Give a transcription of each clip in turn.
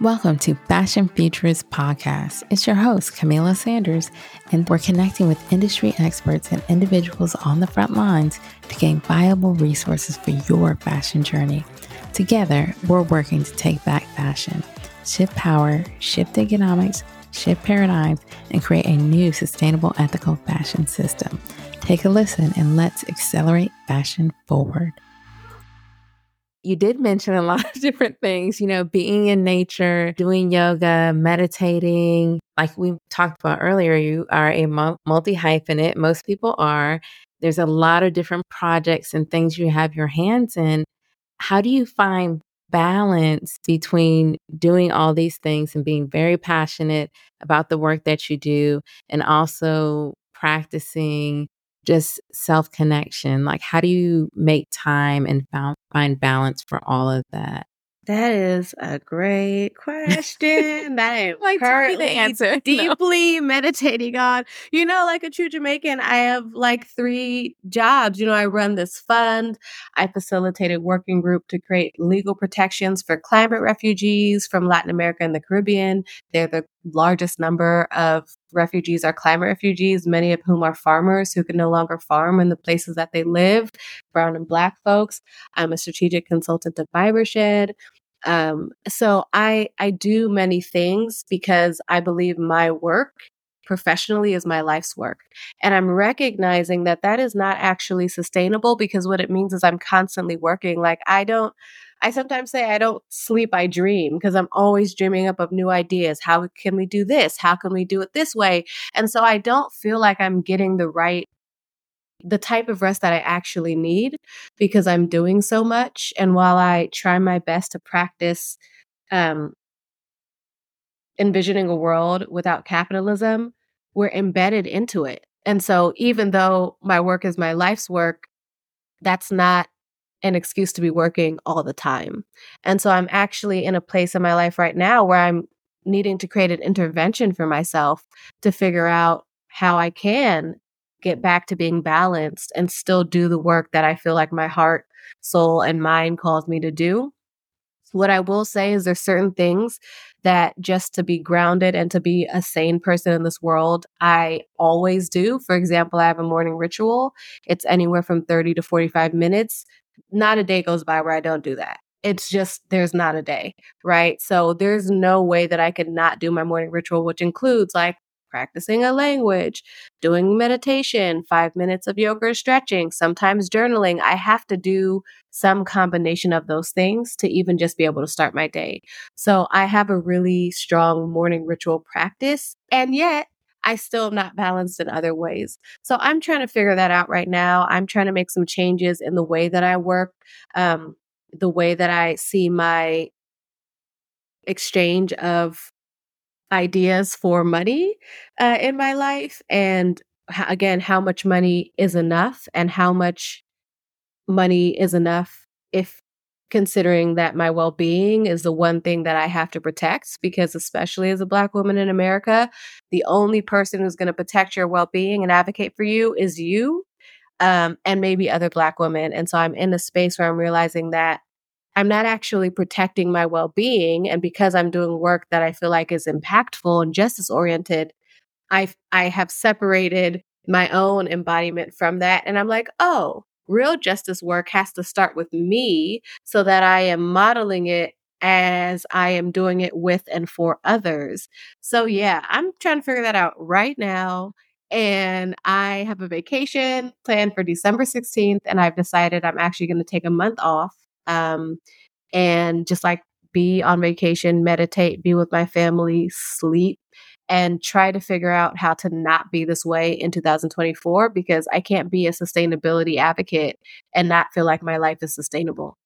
Welcome to Fashion Futures Podcast. It's your host, Kamilah Sanders, and we're connecting with industry experts and individuals on the front lines to gain viable resources for your fashion journey. Together, we're working to take back fashion, shift power, shift economics, shift paradigms, and create a new sustainable, ethical fashion system. Take a listen and let's accelerate fashion forward you did mention a lot of different things, you know, being in nature, doing yoga, meditating. Like we talked about earlier, you are a multi hyphenate. Most people are. There's a lot of different projects and things you have your hands in. How do you find balance between doing all these things and being very passionate about the work that you do and also practicing just self connection? Like, how do you make time and found, find balance for all of that? That is a great question that I'm like, currently the answer. deeply no. meditating on. You know, like a true Jamaican, I have like three jobs. You know, I run this fund. I facilitate a working group to create legal protections for climate refugees from Latin America and the Caribbean. They're the largest number of refugees are climate refugees, many of whom are farmers who can no longer farm in the places that they live, brown and black folks. I'm a strategic consultant to Fibershed. Um, so I I do many things because I believe my work professionally is my life's work. And I'm recognizing that that is not actually sustainable because what it means is I'm constantly working. Like I don't I sometimes say I don't sleep, I dream because I'm always dreaming up of new ideas. How can we do this? How can we do it this way? And so I don't feel like I'm getting the right the type of rest that I actually need because I'm doing so much. And while I try my best to practice um, envisioning a world without capitalism, we're embedded into it. And so even though my work is my life's work, that's not an excuse to be working all the time. And so I'm actually in a place in my life right now where I'm needing to create an intervention for myself to figure out how I can get back to being balanced and still do the work that I feel like my heart, soul, and mind calls me to do. What I will say is there's certain things that just to be grounded and to be a sane person in this world, I always do. For example, I have a morning ritual. It's anywhere from 30 to 45 minutes not a day goes by where I don't do that. It's just there's not a day, right? So there's no way that I could not do my morning ritual, which includes like practicing a language, doing meditation, five minutes of yoga or stretching, sometimes journaling. I have to do some combination of those things to even just be able to start my day. So I have a really strong morning ritual practice. And yet I still am not balanced in other ways. So I'm trying to figure that out right now. I'm trying to make some changes in the way that I work, um, the way that I see my exchange of ideas for money uh, in my life. And again, how much money is enough and how much money is enough if considering that my well being is the one thing that I have to protect, because especially as a Black woman in America, the only person who's going to protect your well being and advocate for you is you um, and maybe other Black women. And so I'm in a space where I'm realizing that I'm not actually protecting my well being. And because I'm doing work that I feel like is impactful and justice oriented, I I have separated my own embodiment from that. And I'm like, oh, real justice work has to start with me so that I am modeling it as I am doing it with and for others. So, yeah, I'm trying to figure that out right now. And I have a vacation planned for December 16th, and I've decided I'm actually going to take a month off um, and just like be on vacation, meditate, be with my family, sleep, and try to figure out how to not be this way in 2024 because I can't be a sustainability advocate and not feel like my life is sustainable.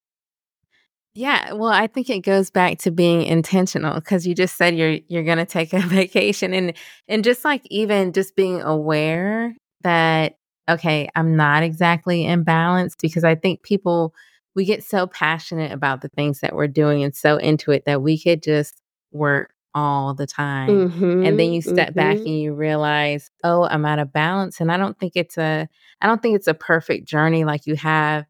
Yeah, well, I think it goes back to being intentional because you just said you're you're going to take a vacation and and just like even just being aware that okay, I'm not exactly in balance because I think people we get so passionate about the things that we're doing and so into it that we could just work all the time. Mm-hmm, and then you step mm-hmm. back and you realize, oh, I'm out of balance. And I don't think it's a I don't think it's a perfect journey like you have.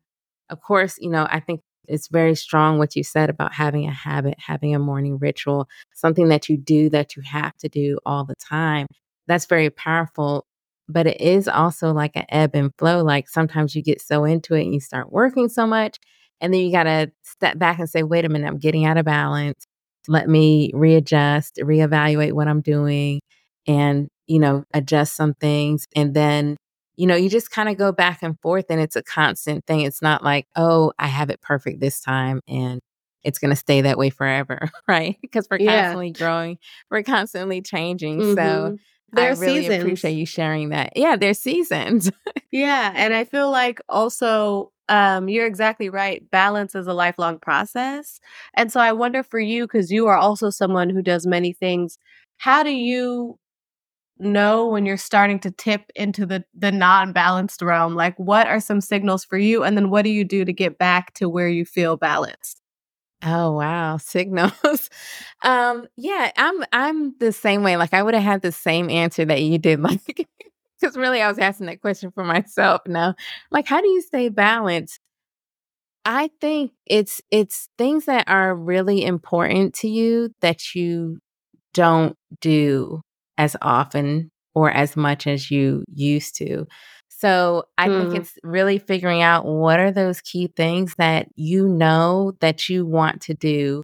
Of course, you know, I think it's very strong what you said about having a habit, having a morning ritual, something that you do that you have to do all the time. That's very powerful. But it is also like an ebb and flow. Like sometimes you get so into it and you start working so much. And then you got to step back and say, wait a minute, I'm getting out of balance. Let me readjust, reevaluate what I'm doing and, you know, adjust some things. And then you know, you just kind of go back and forth and it's a constant thing. It's not like, oh, I have it perfect this time and it's going to stay that way forever, right? Because we're yeah. constantly growing, we're constantly changing. Mm-hmm. So there I really seasons. appreciate you sharing that. Yeah, there's seasons. yeah. And I feel like also, um, you're exactly right. Balance is a lifelong process. And so I wonder for you, because you are also someone who does many things, how do you know when you're starting to tip into the the non-balanced realm like what are some signals for you and then what do you do to get back to where you feel balanced oh wow signals. Um yeah i'm i'm the same way like i would have had the same answer that you did like because really i was asking that question for myself now like how do you stay balanced? I think it's it's things that are really important to you that you don't do as often or as much as you used to. So I mm. think hmm. it's really figuring out what are those key things that you know that you want to do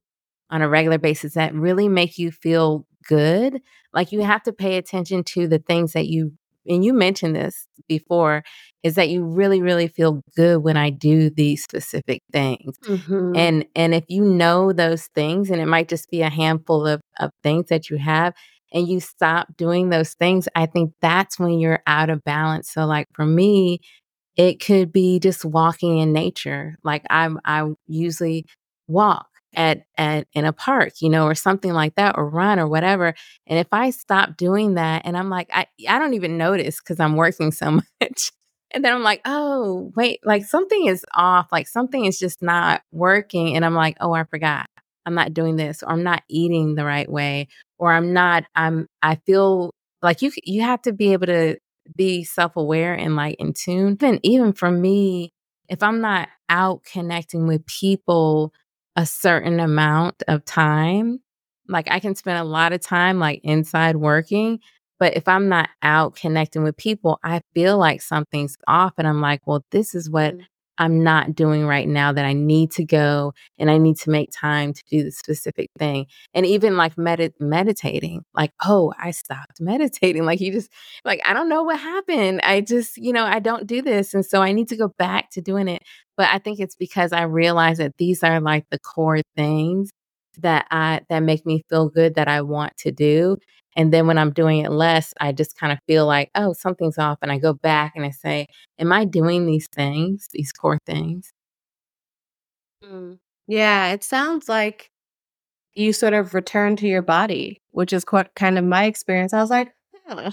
on a regular basis that really make you feel good. Like you have to pay attention to the things that you and you mentioned this before is that you really really feel good when I do these specific things. Mm-hmm. And and if you know those things and it might just be a handful of of things that you have and you stop doing those things, I think that's when you're out of balance. So, like for me, it could be just walking in nature. Like I'm, I usually walk at at in a park, you know, or something like that, or run or whatever. And if I stop doing that, and I'm like, I I don't even notice because I'm working so much. And then I'm like, oh, wait, like something is off, like something is just not working. And I'm like, oh, I forgot. I'm not doing this, or I'm not eating the right way, or I'm not, I'm, I feel like you, you have to be able to be self aware and like in tune. Even, even for me, if I'm not out connecting with people a certain amount of time, like I can spend a lot of time like inside working, but if I'm not out connecting with people, I feel like something's off. And I'm like, well, this is what mm. I'm not doing right now that I need to go and I need to make time to do the specific thing. And even like med- meditating, like, oh, I stopped meditating. Like, you just, like, I don't know what happened. I just, you know, I don't do this. And so I need to go back to doing it. But I think it's because I realize that these are like the core things that I, that make me feel good that I want to do. And then when I'm doing it less, I just kind of feel like, oh, something's off. And I go back and I say, am I doing these things, these core things? Mm. Yeah, it sounds like you sort of return to your body, which is quite kind of my experience. I was like, oh,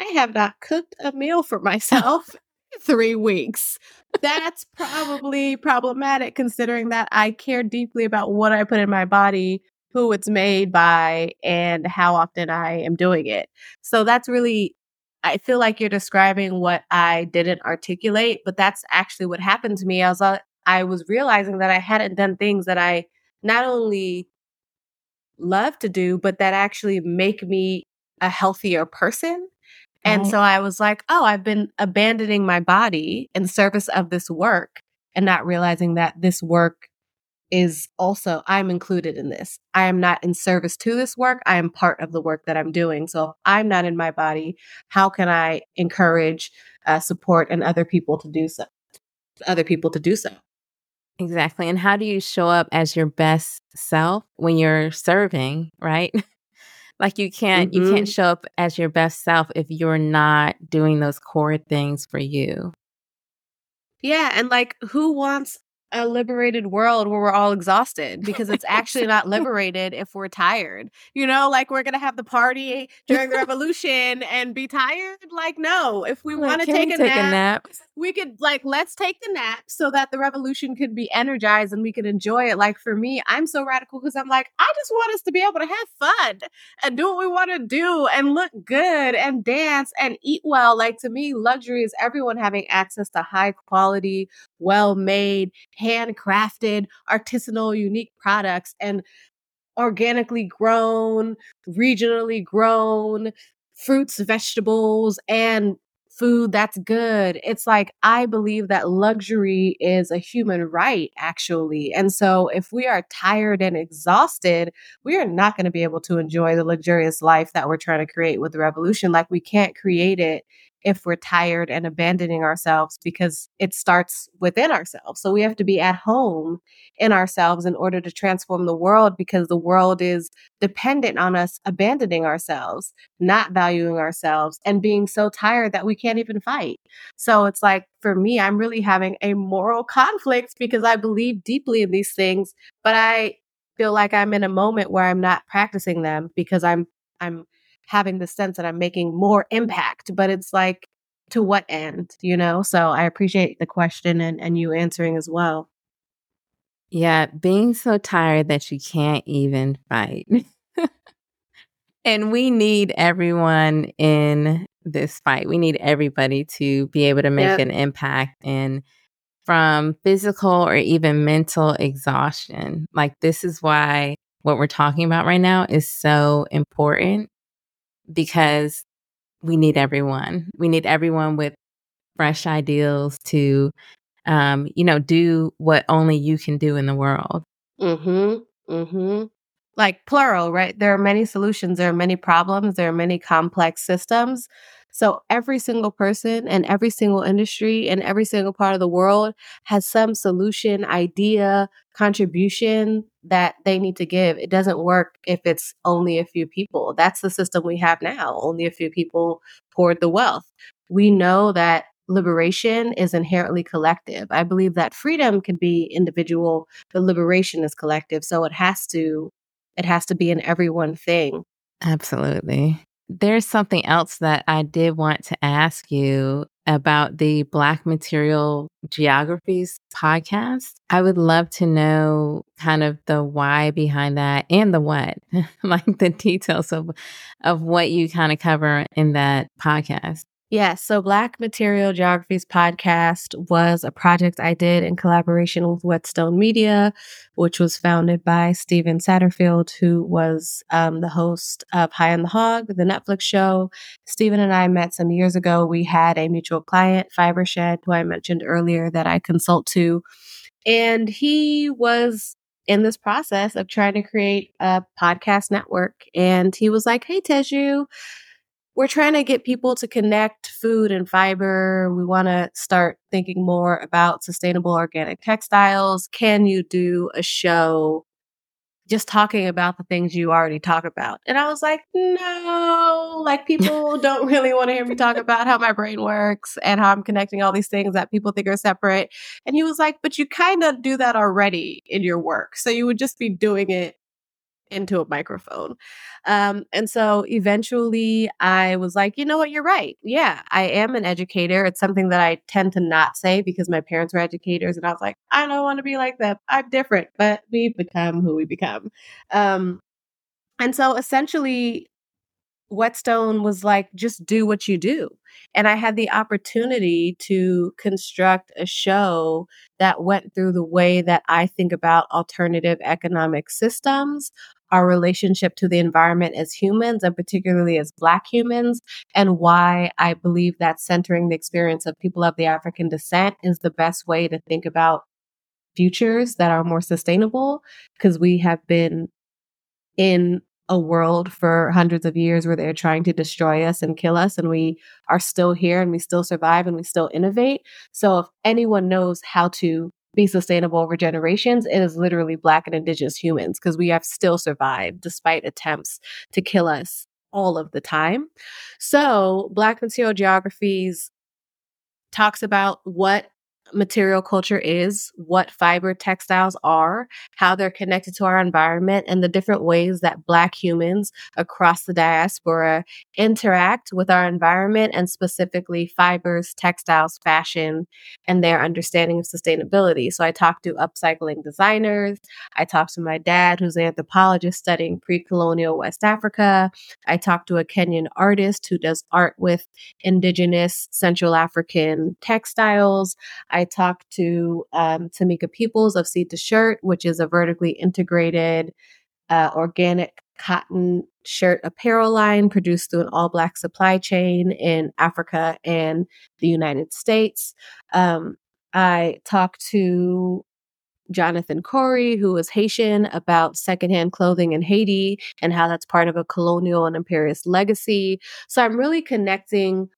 I have not cooked a meal for myself three weeks. That's probably problematic considering that I care deeply about what I put in my body who it's made by and how often I am doing it. So that's really, I feel like you're describing what I didn't articulate, but that's actually what happened to me. I was, I was realizing that I hadn't done things that I not only love to do, but that actually make me a healthier person. And so I was like, oh, I've been abandoning my body in service of this work and not realizing that this work is also I'm included in this. I am not in service to this work. I am part of the work that I'm doing. So I'm not in my body. How can I encourage, uh, support, and other people to do so? Other people to do so. Exactly. And how do you show up as your best self when you're serving, right? like you can't mm-hmm. you can't mm-hmm. show up as your best self if you're not doing those core things for you. Yeah, and like who wants a liberated world where we're all exhausted because it's actually not liberated if we're tired. You know, like we're going to have the party during the revolution and be tired. Like, no, if we want to take, a, take nap, a nap, we could, like, let's take the nap so that the revolution could be energized and we could enjoy it. Like, for me, I'm so radical because I'm like, I just want us to be able to have fun and do what we want to do and look good and dance and eat well. Like, to me, luxury is everyone having access to high quality, well made, handcrafted, artisanal, unique products and organically grown, regionally grown fruits, vegetables, and food that's good. It's like, I believe that luxury is a human right, actually. And so, if we are tired and exhausted, we are not going to be able to enjoy the luxurious life that we're trying to create with the revolution. Like, we can't create it if we're tired and abandoning ourselves because it starts within ourselves. So we have to be at home in ourselves in order to transform the world because the world is dependent on us abandoning ourselves, not valuing ourselves, and being so tired that we can't even fight. So it's like for me, I'm really having a moral conflict because I believe deeply in these things, but I feel like I'm in a moment where I'm not practicing them because I'm I'm having the sense that I'm making more impact, but it's like, to what end, you know? So I appreciate the question and, and you answering as well. Yeah, being so tired that you can't even fight. and we need everyone in this fight. We need everybody to be able to make yep. an impact and from physical or even mental exhaustion. Like this is why what we're talking about right now is so important because we need everyone. We need everyone with fresh ideals to, um, you know, do what only you can do in the world. Mm-hmm. Mm-hmm. Like plural, right? There are many solutions. There are many problems. There are many complex systems. So every single person and every single industry and every single part of the world has some solution, idea, contribution that they need to give. It doesn't work if it's only a few people. That's the system we have now. Only a few people poured the wealth. We know that liberation is inherently collective. I believe that freedom can be individual, but liberation is collective. So it has to it has to be an everyone thing. Absolutely. There's something else that I did want to ask you about the Black Material Geographies podcast. I would love to know kind of the why behind that and the what, like the details of of what you kind of cover in that podcast. Yes. So Black Material Geographies podcast was a project I did in collaboration with Whetstone Media, which was founded by Stephen Satterfield, who was um, the host of High on the Hog, the Netflix show. Stephen and I met some years ago. We had a mutual client, Fibershed, who I mentioned earlier that I consult to. And he was in this process of trying to create a podcast network. And he was like, Hey, Teju, we're trying to get people to connect food and fiber. We want to start thinking more about sustainable organic textiles. Can you do a show just talking about the things you already talk about? And I was like, no, like people don't really want to hear me talk about how my brain works and how I'm connecting all these things that people think are separate. And he was like, but you kind of do that already in your work. So you would just be doing it into a microphone. Um, and so eventually I was like, you know what, you're right. Yeah, I am an educator. It's something that I tend to not say because my parents were educators. And I was like, I don't want to be like them. I'm different, but we become who we become. Um, and so essentially, Whetstone was like, just do what you do. And I had the opportunity to construct a show that went through the way that I think about alternative economic systems, our relationship to the environment as humans and particularly as Black humans, and why I believe that centering the experience of people of the African descent is the best way to think about futures that are more sustainable because we have been in a world for hundreds of years where they're trying to destroy us and kill us and we are still here and we still survive and we still innovate. So if anyone knows how to be sustainable over generations, it is literally Black and Indigenous humans because we have still survived despite attempts to kill us all of the time. So, Black Material Geographies talks about what material culture is, what fiber textiles are, how they're connected to our environment, and the different ways that Black humans across the diaspora interact with our environment and specifically fibers, textiles, fashion, and their understanding of sustainability. So I talked to upcycling designers. I talked to my dad, who's an anthropologist studying pre colonial West Africa. I talked to a Kenyan artist who does art with indigenous Central African textiles. I I talked to um, Tamika Peoples of Seed to Shirt, which is a vertically integrated uh, organic cotton shirt apparel line produced through an all black supply chain in Africa and the United States. Um, I talked to Jonathan Corey, who is Haitian, about secondhand clothing in Haiti and how that's part of a colonial and imperialist legacy. So I'm really connecting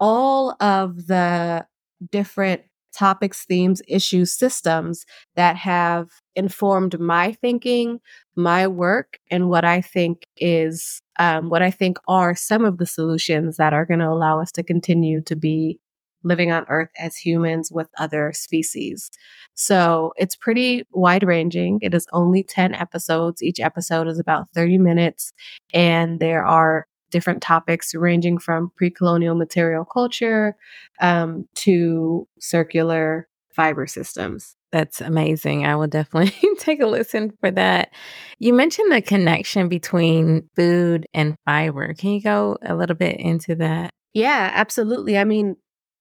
all of the different topics, themes, issues, systems that have informed my thinking, my work, and what I think is um, what I think are some of the solutions that are going to allow us to continue to be living on Earth as humans with other species. So it's pretty wide ranging. It is only 10 episodes. Each episode is about 30 minutes, and there are different topics ranging from pre colonial material culture um, to circular fiber systems. That's amazing. I will definitely take a listen for that. You mentioned the connection between food and fiber. Can you go a little bit into that? Yeah, absolutely. I mean,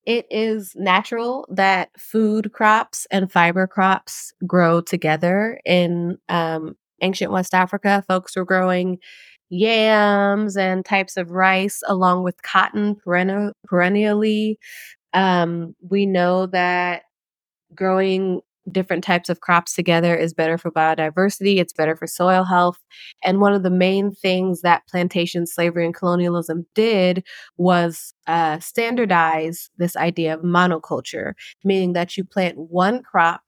it is natural that food crops and fiber crops grow together in um, ancient West Africa. Folks were growing yams and types of rice along with cotton perennial, perennially. Um, we know that growing different types of crops together is better for biodiversity, it's better for soil health. And one of the main things that plantation slavery and colonialism did was uh, standardize this idea of monoculture, meaning that you plant one crop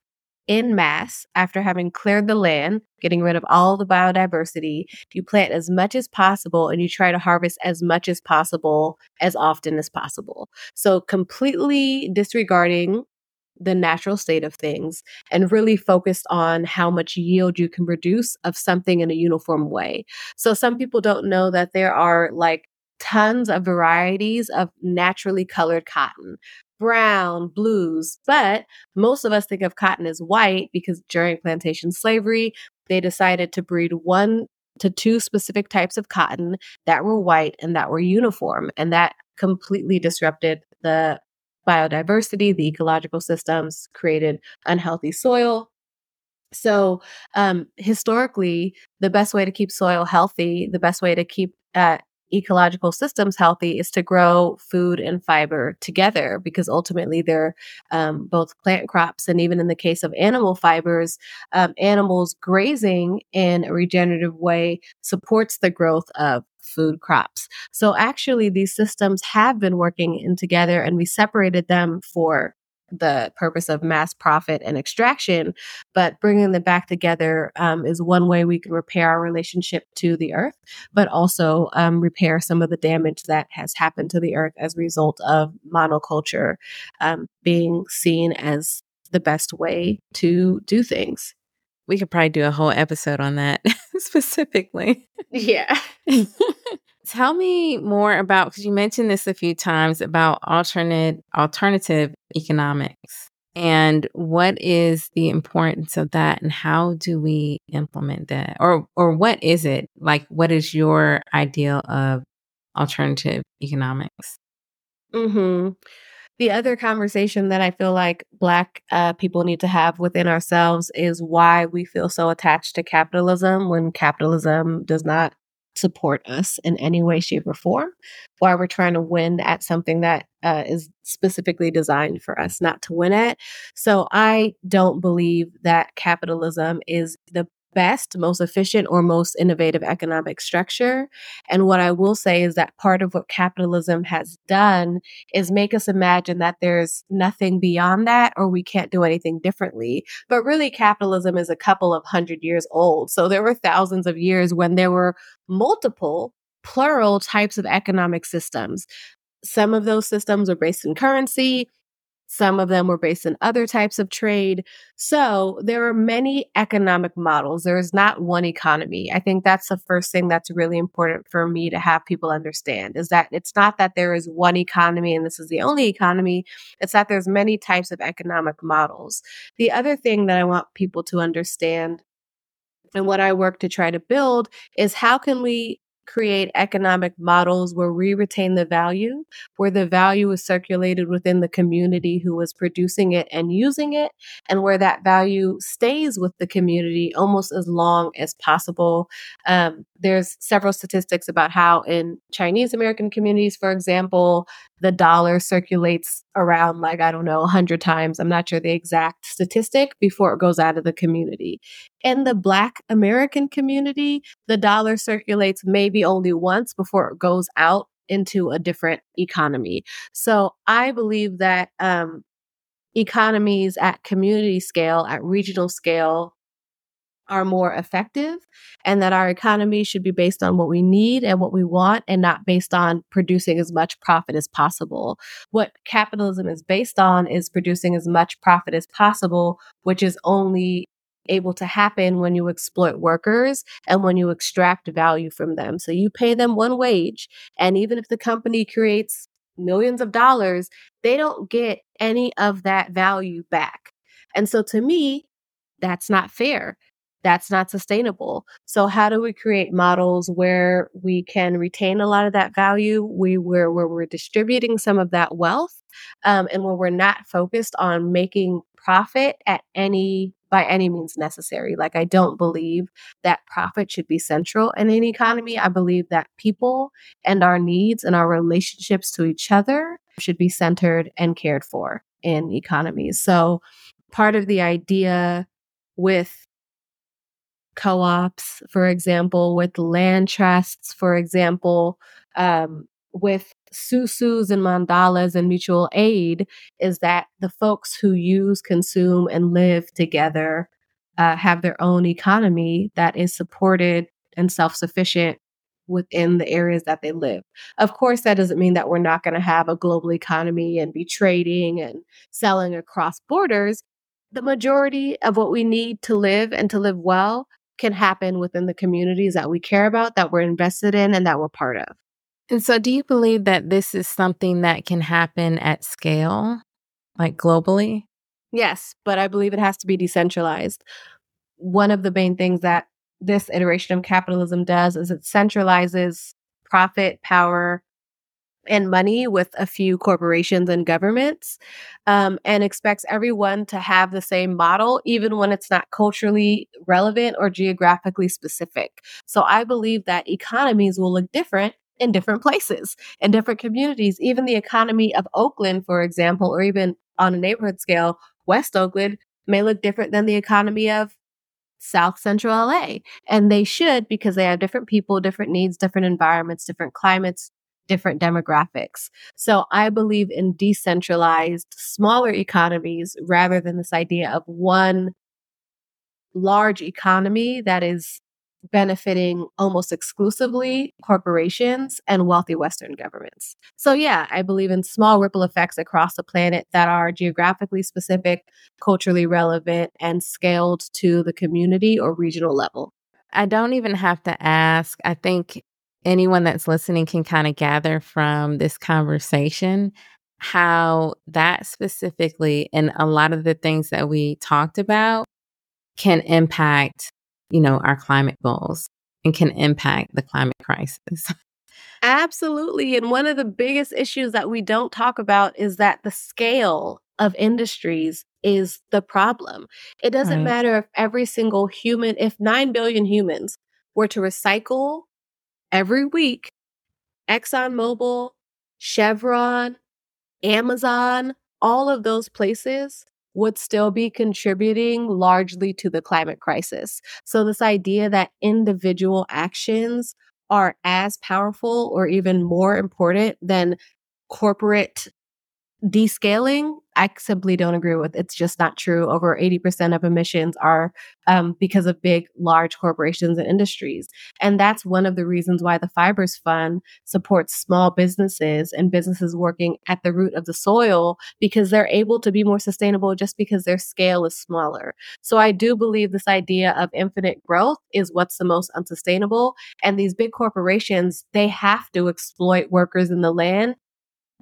in mass after having cleared the land, getting rid of all the biodiversity. You plant as much as possible and you try to harvest as much as possible as often as possible. So, completely disregarding the natural state of things and really focused on how much yield you can produce of something in a uniform way. So some people don't know that there are like tons of varieties of naturally colored cotton. Brown, blues, but most of us think of cotton as white because during plantation slavery, they decided to breed one to two specific types of cotton that were white and that were uniform. And that completely disrupted the biodiversity, the ecological systems, created unhealthy soil. So, um, historically, the best way to keep soil healthy, the best way to keep uh, ecological systems healthy is to grow food and fiber together because ultimately they're um, both plant crops and even in the case of animal fibers um, animals grazing in a regenerative way supports the growth of food crops. So actually, these systems have been working in together, and we separated them for the purpose of mass profit and extraction, but bringing them back together um, is one way we can repair our relationship to the earth, but also um, repair some of the damage that has happened to the earth as a result of monoculture um, being seen as the best way to do things. We could probably do a whole episode on that specifically. Yeah. Tell me more about because you mentioned this a few times about alternate alternative economics and what is the importance of that and how do we implement that or or what is it like what is your ideal of alternative economics mhm the other conversation that I feel like Black uh, people need to have within ourselves is why we feel so attached to capitalism when capitalism does not support us in any way, shape, or form. Why we're trying to win at something that uh, is specifically designed for us not to win at. So I don't believe that capitalism is the best, most efficient, or most innovative economic structure. And what I will say is that part of what capitalism has done is make us imagine that there's nothing beyond that or we can't do anything differently. But really, capitalism is a couple of hundred years old. So there were thousands of years when there were multiple plural types of economic systems. Some of those systems are based in currency. Some of them were based in other types of trade. So there are many economic models. There is not one economy. I think that's the first thing that's really important for me to have people understand is that it's not that there is one economy and this is the only economy. It's that there's many types of economic models. The other thing that I want people to understand and what I work to try to build is how can we create economic models where we retain the value, where the value is circulated within the community who is producing it and using it, and where that value stays with the community almost as long as possible. Um, there's several statistics about how in Chinese American communities, for example, the dollar circulates around like i don't know 100 times. I'm not sure the exact statistic before it goes out of the community. In the black american community the dollar circulates maybe only once before it goes out into a different economy. So i believe that um, economies at community scale at regional scale are more effective and that our economy should be based on what we need and what we want and not based on producing as much profit as possible. What capitalism is based on is producing as much profit as possible, which is only able to happen when you exploit workers and when you extract value from them. So you pay them one wage and even if the company creates millions of dollars, they don't get any of that value back. And so to me, that's not fair that's not sustainable. So how do we create models where we can retain a lot of that value? We where where we're distributing some of that wealth, um, and where we're not focused on making profit at any by any means necessary. Like I don't believe that profit should be central in an economy. I believe that people and our needs and our relationships to each other should be centered and cared for in economies. So part of the idea with co ops, for example, with land trusts, for example, um, with susus and mandalas and mutual aid, is that the folks who use, consume, and live together uh, have their own economy that is supported and self sufficient within the areas that they live. Of course, that doesn't mean that we're not going to have a global economy and be trading and selling across borders. The majority of what we need to live and to live well can happen within the communities that we care about, that we're invested in, and that we're part of. And so, do you believe that this is something that can happen at scale, like globally? Yes, but I believe it has to be decentralized. One of the main things that this iteration of capitalism does is it centralizes profit, power, and money with a few corporations and governments um, and expects everyone to have the same model, even when it's not culturally relevant or geographically specific. So I believe that economies will look different in different places, in different communities. Even the economy of Oakland, for example, or even on a neighborhood scale, West Oakland may look different than the economy of South Central LA. And they should because they have different people, different needs, different environments, different climates, different demographics. So I believe in decentralized, smaller economies rather than this idea of one large economy that is benefiting almost exclusively corporations and wealthy Western governments. So, yeah, I believe in small ripple effects across the planet that are geographically specific, culturally relevant, and scaled to the community or regional level. I don't even have to ask. I think anyone that's listening can kind of gather from this conversation how that specifically and a lot of the things that we talked about can impact, you know, our climate goals and can impact the climate crisis. Absolutely. And one of the biggest issues that we don't talk about is that the scale of industries is the problem. It doesn't right. matter if every single human, if 9 billion humans were to recycle every week, ExxonMobil, Chevron, Amazon, all of those places would still be contributing largely to the climate crisis. So, this idea that individual actions are as powerful or even more important than corporate descaling I simply don't agree with. It's just not true. Over 80% of emissions are um, because of big, large corporations and industries. And that's one of the reasons why the Fibers Fund supports small businesses and businesses working at the root of the soil because they're able to be more sustainable just because their scale is smaller. So I do believe this idea of infinite growth is what's the most unsustainable. And these big corporations, they have to exploit workers in the land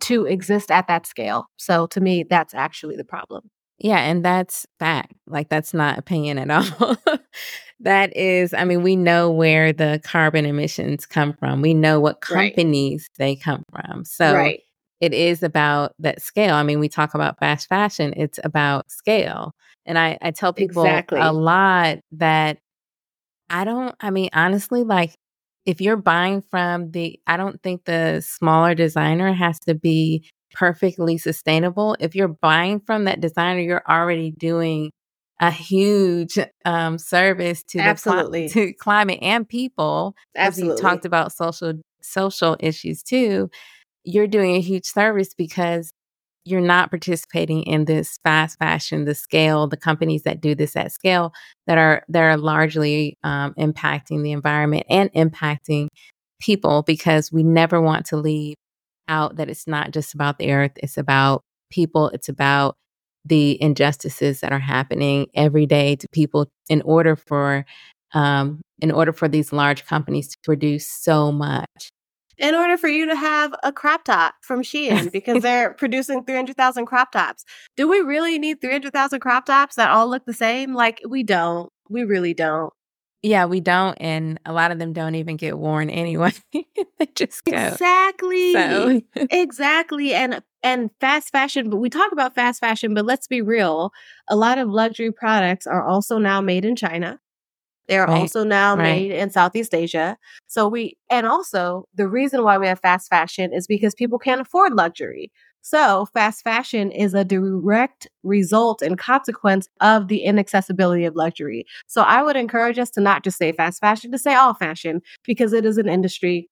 to exist at that scale. So to me, that's actually the problem. Yeah, and that's fact. Like that's not opinion at all. that is, I mean, we know where the carbon emissions come from. We know what companies right. they come from. So right. it is about that scale. I mean, we talk about fast fashion, it's about scale. And I, I tell people exactly. a lot that I don't, I mean, honestly, like if you're buying from the, I don't think the smaller designer has to be perfectly sustainable. If you're buying from that designer, you're already doing a huge um, service to absolutely the to climate and people. Absolutely, you talked about social social issues too. You're doing a huge service because you're not participating in this fast fashion, the scale, the companies that do this at scale that are that are largely um, impacting the environment and impacting people because we never want to leave out that it's not just about the earth, it's about people, it's about the injustices that are happening every day to people in order for um, in order for these large companies to produce so much. In order for you to have a crop top from Shein because they're producing 300,000 crop tops. Do we really need 300,000 crop tops that all look the same? Like, we don't. We really don't. Yeah, we don't, and a lot of them don't even get worn anyway. they just go exactly, so. exactly, and and fast fashion. But we talk about fast fashion, but let's be real. A lot of luxury products are also now made in China. They are right. also now right. made in Southeast Asia. So we, and also the reason why we have fast fashion is because people can't afford luxury. So, fast fashion is a direct result and consequence of the inaccessibility of luxury. So, I would encourage us to not just say fast fashion, to say all fashion, because it is an industry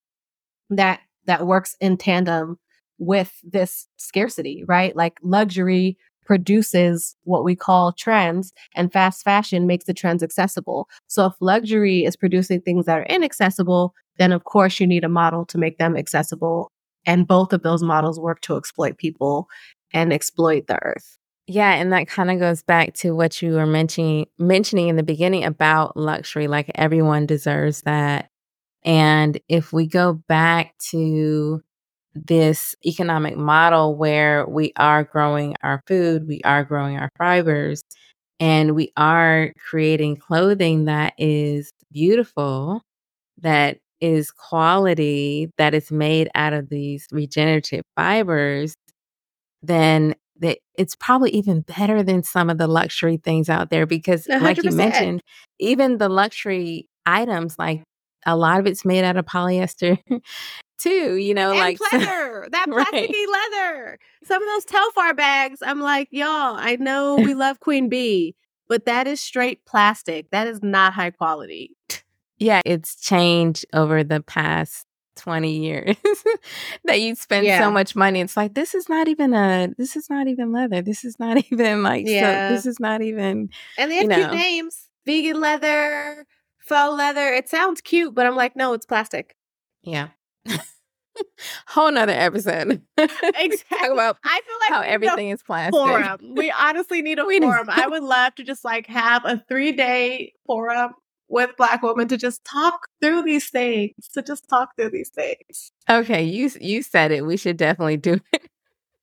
that that works in tandem with this scarcity, right? Like luxury produces what we call trends and fast fashion makes the trends accessible. So if luxury is producing things that are inaccessible, then of course you need a model to make them accessible and both of those models work to exploit people and exploit the earth. Yeah, and that kind of goes back to what you were mentioning mentioning in the beginning about luxury like everyone deserves that. And if we go back to this economic model where we are growing our food, we are growing our fibers, and we are creating clothing that is beautiful, that is quality that is made out of these regenerative fibers, then that it's probably even better than some of the luxury things out there because 100%. like you mentioned, even the luxury items like a lot of it's made out of polyester too, you know, and like leather, that plasticky right. leather. Some of those Telfar bags, I'm like, y'all, I know we love Queen Bee, but that is straight plastic. That is not high quality. Yeah, it's changed over the past 20 years that you spend yeah. so much money. It's like, this is not even a, this is not even leather. This is not even like, yeah. so, this is not even. And they have cute know. names vegan leather, faux leather. It sounds cute, but I'm like, no, it's plastic. Yeah. Whole nother episode. exactly. Talk about I feel like how everything is plastic. Forum. We honestly need a we forum. I would love to just like have a three day forum with black women to just talk through these things, to just talk through these things. Okay, you you said it. We should definitely do it.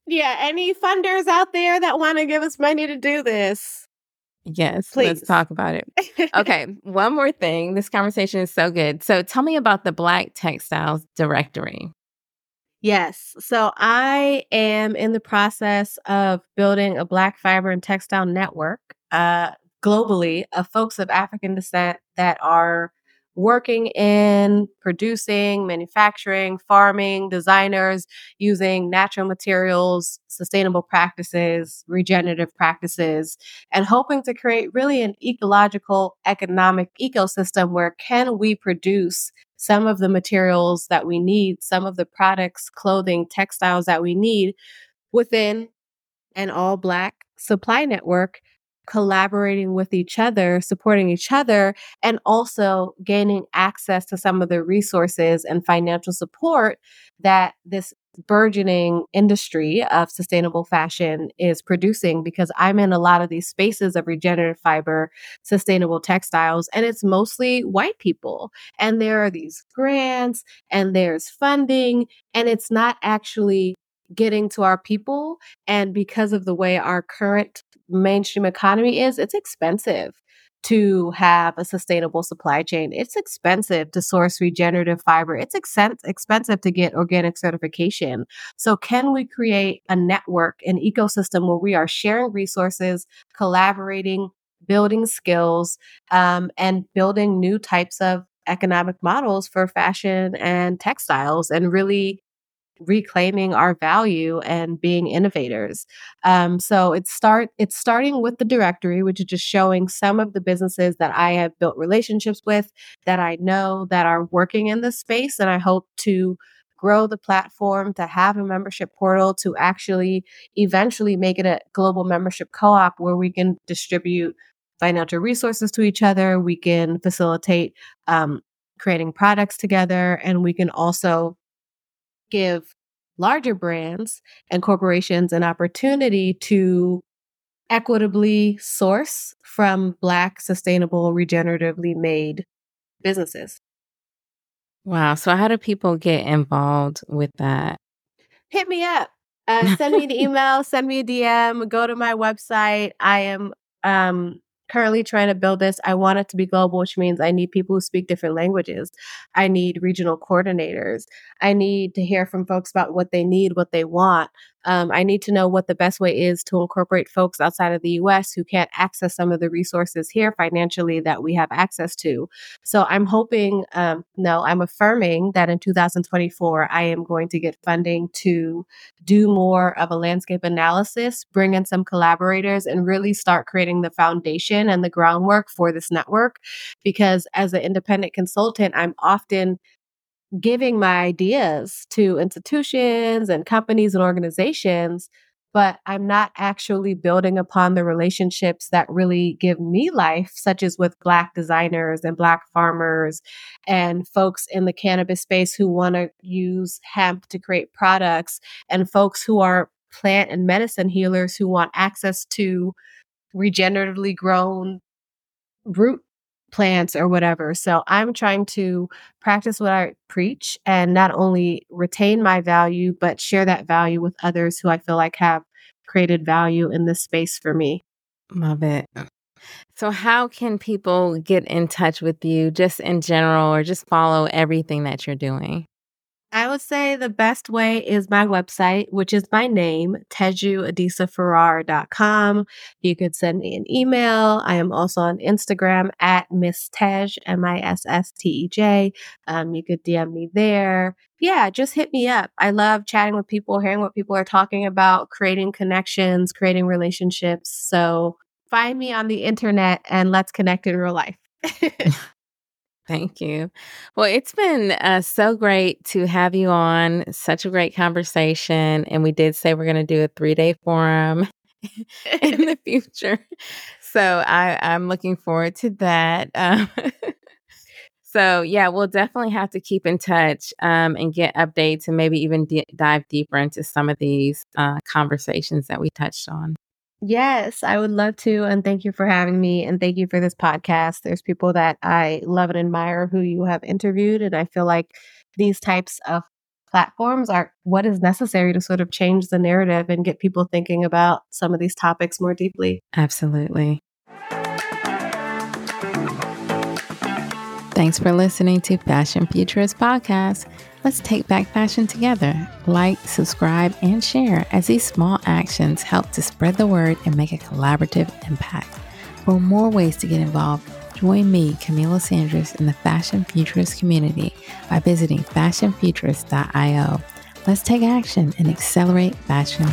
Yeah, any funders out there that want to give us money to do this? Yes, Please. let's talk about it. Okay, one more thing. This conversation is so good. So tell me about the Black Textiles Directory. Yes. So I am in the process of building a Black fiber and textile network. Uh, globally of folks of African descent that are working in producing, manufacturing, farming, designers using natural materials, sustainable practices, regenerative practices, and hoping to create really an ecological economic ecosystem where can we produce some of the materials that we need, some of the products, clothing, textiles that we need within an all black supply network collaborating with each other, supporting each other, and also gaining access to some of the resources and financial support that this burgeoning industry of sustainable fashion is producing because I'm in a lot of these spaces of regenerative fiber, sustainable textiles, and it's mostly white people. And there are these grants and there's funding, and it's not actually getting to our people. And because of the way our current mainstream economy is, it's expensive to have a sustainable supply chain. It's expensive to source regenerative fiber. It's ex- expensive to get organic certification. So can we create a network, an ecosystem where we are sharing resources, collaborating, building skills, um, and building new types of economic models for fashion and textiles and really reclaiming our value and being innovators. Um, so it's start it's starting with the directory, which is just showing some of the businesses that I have built relationships with that I know that are working in this space, and I hope to grow the platform to have a membership portal to actually eventually make it a global membership co-op where we can distribute financial resources to each other we can facilitate um, creating products together and we can also give larger brands and corporations an opportunity to equitably source from Black, sustainable, regeneratively made businesses. Wow. So, how do people get involved with that? Hit me up. Uh, send me an email, send me a DM, go to my website. I am um, currently trying to build this. I want it to be global, which means I need people who speak different languages. I need regional coordinators. I need to hear from folks about what they need, what they want. Um, I need to know what the best way is to incorporate folks outside of the US who can't access some of the resources here financially that we have access to. So I'm hoping, um, no, I'm affirming that in 2024, I am going to get funding to do more of a landscape analysis, bring in some collaborators, and really start creating the foundation and the groundwork for this network. Because as an independent consultant, I'm often giving my ideas to institutions and companies and organizations, but I'm not actually building upon the relationships that really give me life, such as with Black designers and Black farmers and folks in the cannabis space who want to use hemp to create products, and folks who are plant and medicine healers who want access to regeneratively grown root plants or whatever. So I'm trying to practice what I preach and not only retain my value, but share that value with others who I feel like have created value in this space for me. Love it. Uh, so, how can people get in touch with you just in general or just follow everything that you're doing? I would say the best way is my website, which is my name, tejuadisafarrar.com. You could send me an email. I am also on Instagram at Miss Tej, M-I-S-S-T-E-J. Um, you could DM me there. Yeah, just hit me up. I love chatting with people, hearing what people are talking about, creating connections, creating relationships. So find me on the internet and let's connect in real life. Thank you. Well, it's been uh, so great to have you on. Such a great conversation. And we did say we're going to do a three day forum in the future. So I, I'm looking forward to that. Um, so, yeah, we'll definitely have to keep in touch um, and get updates and maybe even d- dive deeper into some of these uh, conversations that we touched on. Yes, I would love to. And thank you for having me. And thank you for this podcast. There's people that I love and admire who you have interviewed. And I feel like these types of platforms are what is necessary to sort of change the narrative and get people thinking about some of these topics more deeply. Absolutely. Thanks for listening to Fashion Futurist Podcast. Let's take back fashion together. Like, subscribe, and share as these small actions help to spread the word and make a collaborative impact. For more ways to get involved, join me, Kamilah Sanders, in the Fashion Futurist community by visiting fashionfuturist.io. Let's take action and accelerate fashion.